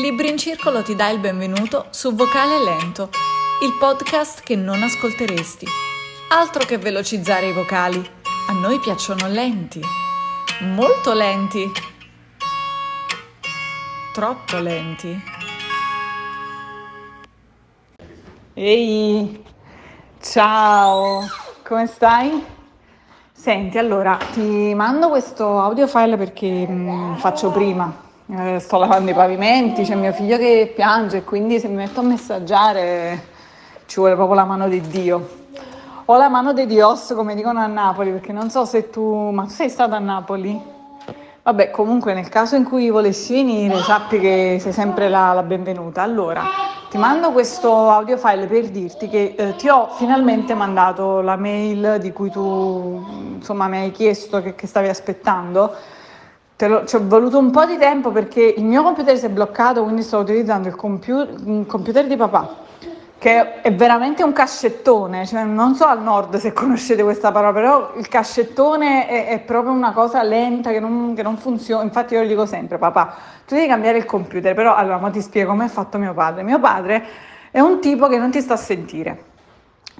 Libri in Circolo ti dà il benvenuto su Vocale Lento, il podcast che non ascolteresti. Altro che velocizzare i vocali, a noi piacciono lenti, molto lenti, troppo lenti. Ehi, ciao, come stai? Senti, allora ti mando questo audio file perché mh, mm, faccio prima eh, sto lavando i pavimenti, c'è mio figlio che piange, quindi se mi metto a messaggiare ci vuole proprio la mano di Dio. O la mano di Dios, come dicono a Napoli, perché non so se tu... Ma tu sei stata a Napoli? Vabbè, comunque nel caso in cui volessi venire, sappi che sei sempre la, la benvenuta. Allora, ti mando questo audio file per dirti che eh, ti ho finalmente mandato la mail di cui tu insomma mi hai chiesto che, che stavi aspettando lo, ci ho voluto un po' di tempo perché il mio computer si è bloccato, quindi sto utilizzando il computer, il computer di papà, che è veramente un cascettone, cioè, non so al nord se conoscete questa parola, però il cascettone è, è proprio una cosa lenta che non, che non, funziona, infatti io lo dico sempre, papà, tu devi cambiare il computer, però allora ti spiego come è fatto mio padre. Mio padre è un tipo che non ti sta a sentire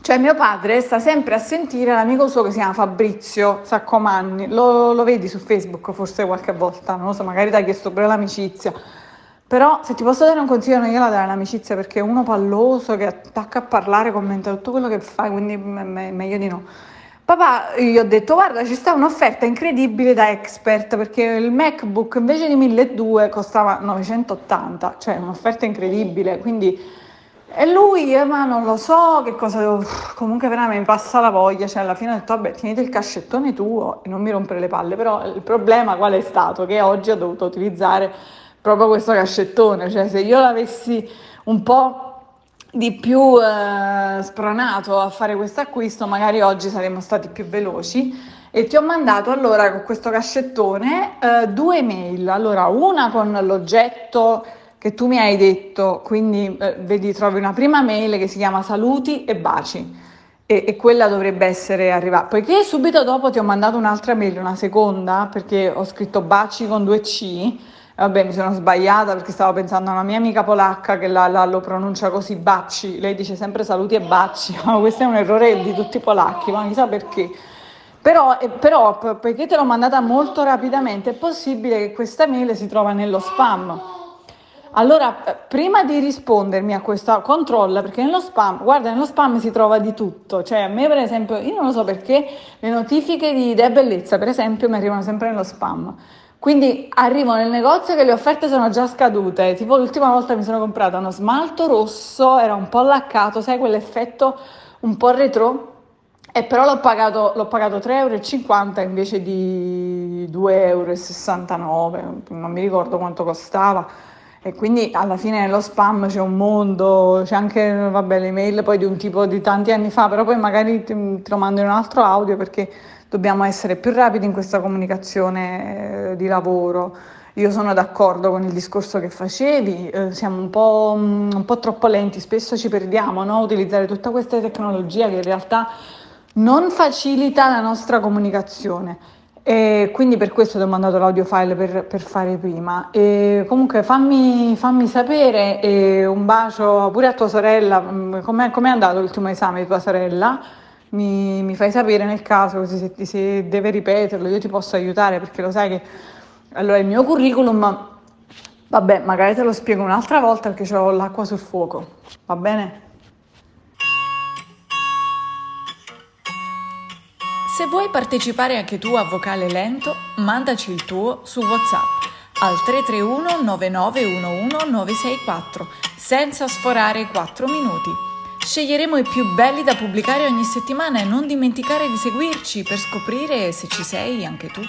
cioè mio padre sta sempre a sentire l'amico suo che si chiama Fabrizio Saccomanni, lo, lo vedi su Facebook forse qualche volta, non lo so, magari ti ha chiesto pure l'amicizia. Però se ti posso dare un consiglio non gliela dare l'amicizia perché è uno palloso che attacca a parlare, commenta tutto quello che fai, quindi è meglio di no. Papà, gli ho detto guarda ci sta un'offerta incredibile da expert perché il MacBook invece di 1200 costava 980, cioè un'offerta incredibile, quindi e lui, eh, ma non lo so che cosa devo. Comunque, veramente mi passa la voglia. Cioè, alla fine ho detto, vabbè, tieniti il cascettone tuo e non mi rompere le palle. Però il problema qual è stato? Che oggi ho dovuto utilizzare proprio questo cascettone. Cioè, se io l'avessi un po' di più eh, spronato a fare questo acquisto, magari oggi saremmo stati più veloci. E ti ho mandato allora con questo cascettone eh, due mail. Allora, una con l'oggetto che tu mi hai detto, quindi eh, vedi, trovi una prima mail che si chiama saluti e baci e, e, quella dovrebbe essere arrivata. Poiché subito dopo ti ho mandato un'altra mail, una seconda, perché ho scritto baci con due C, vabbè mi sono sbagliata perché stavo pensando a una mia amica polacca che la, la, lo pronuncia così, baci, lei dice sempre saluti e baci, ma questo è un errore di tutti i polacchi, ma chissà perché. Però, eh, però, poiché te l'ho mandata molto rapidamente, è possibile che questa mail si trova nello spam. Allora, eh, prima di rispondermi a questa controlla, perché nello spam, guarda, nello spam si trova di tutto, cioè a me per esempio, io non lo so perché le notifiche di Idea Bellezza, per esempio, mi arrivano sempre nello spam. Quindi arrivo nel negozio che le offerte sono già scadute, tipo l'ultima volta mi sono comprata uno smalto rosso, era un po' laccato, sai quell'effetto un po' retro? E però l'ho pagato, l'ho pagato 3,50 euro invece di 2,69 euro, non mi ricordo quanto costava e quindi alla fine nello spam c'è un mondo, c'è anche vabbè, le mail poi di un tipo di tanti anni fa, però poi magari ti, te lo mando in un altro audio perché dobbiamo essere più rapidi in questa comunicazione eh, di lavoro. Io sono d'accordo con il discorso che facevi, eh, siamo un po', mm, un po', troppo lenti, spesso ci perdiamo no? a utilizzare tutta questa tecnologia che in realtà non facilita la nostra comunicazione. E quindi per questo ti ho mandato l'audio file per, per fare prima. E comunque fammi, fammi sapere e un bacio pure a tua sorella. Mm, com'è, com'è andato l'ultimo esame di tua sorella? Mi, mi, fai sapere nel caso, così se, se deve ripeterlo io ti posso aiutare perché lo sai che allora il mio curriculum, vabbè, magari te lo spiego un'altra volta perché ho l'acqua sul fuoco, va bene? Se vuoi partecipare anche tu a Vocale Lento, mandaci il tuo su WhatsApp al 331 9911 964 senza sforare i 4 minuti. Sceglieremo i più belli da pubblicare ogni settimana e non dimenticare di seguirci per scoprire se ci sei anche tu.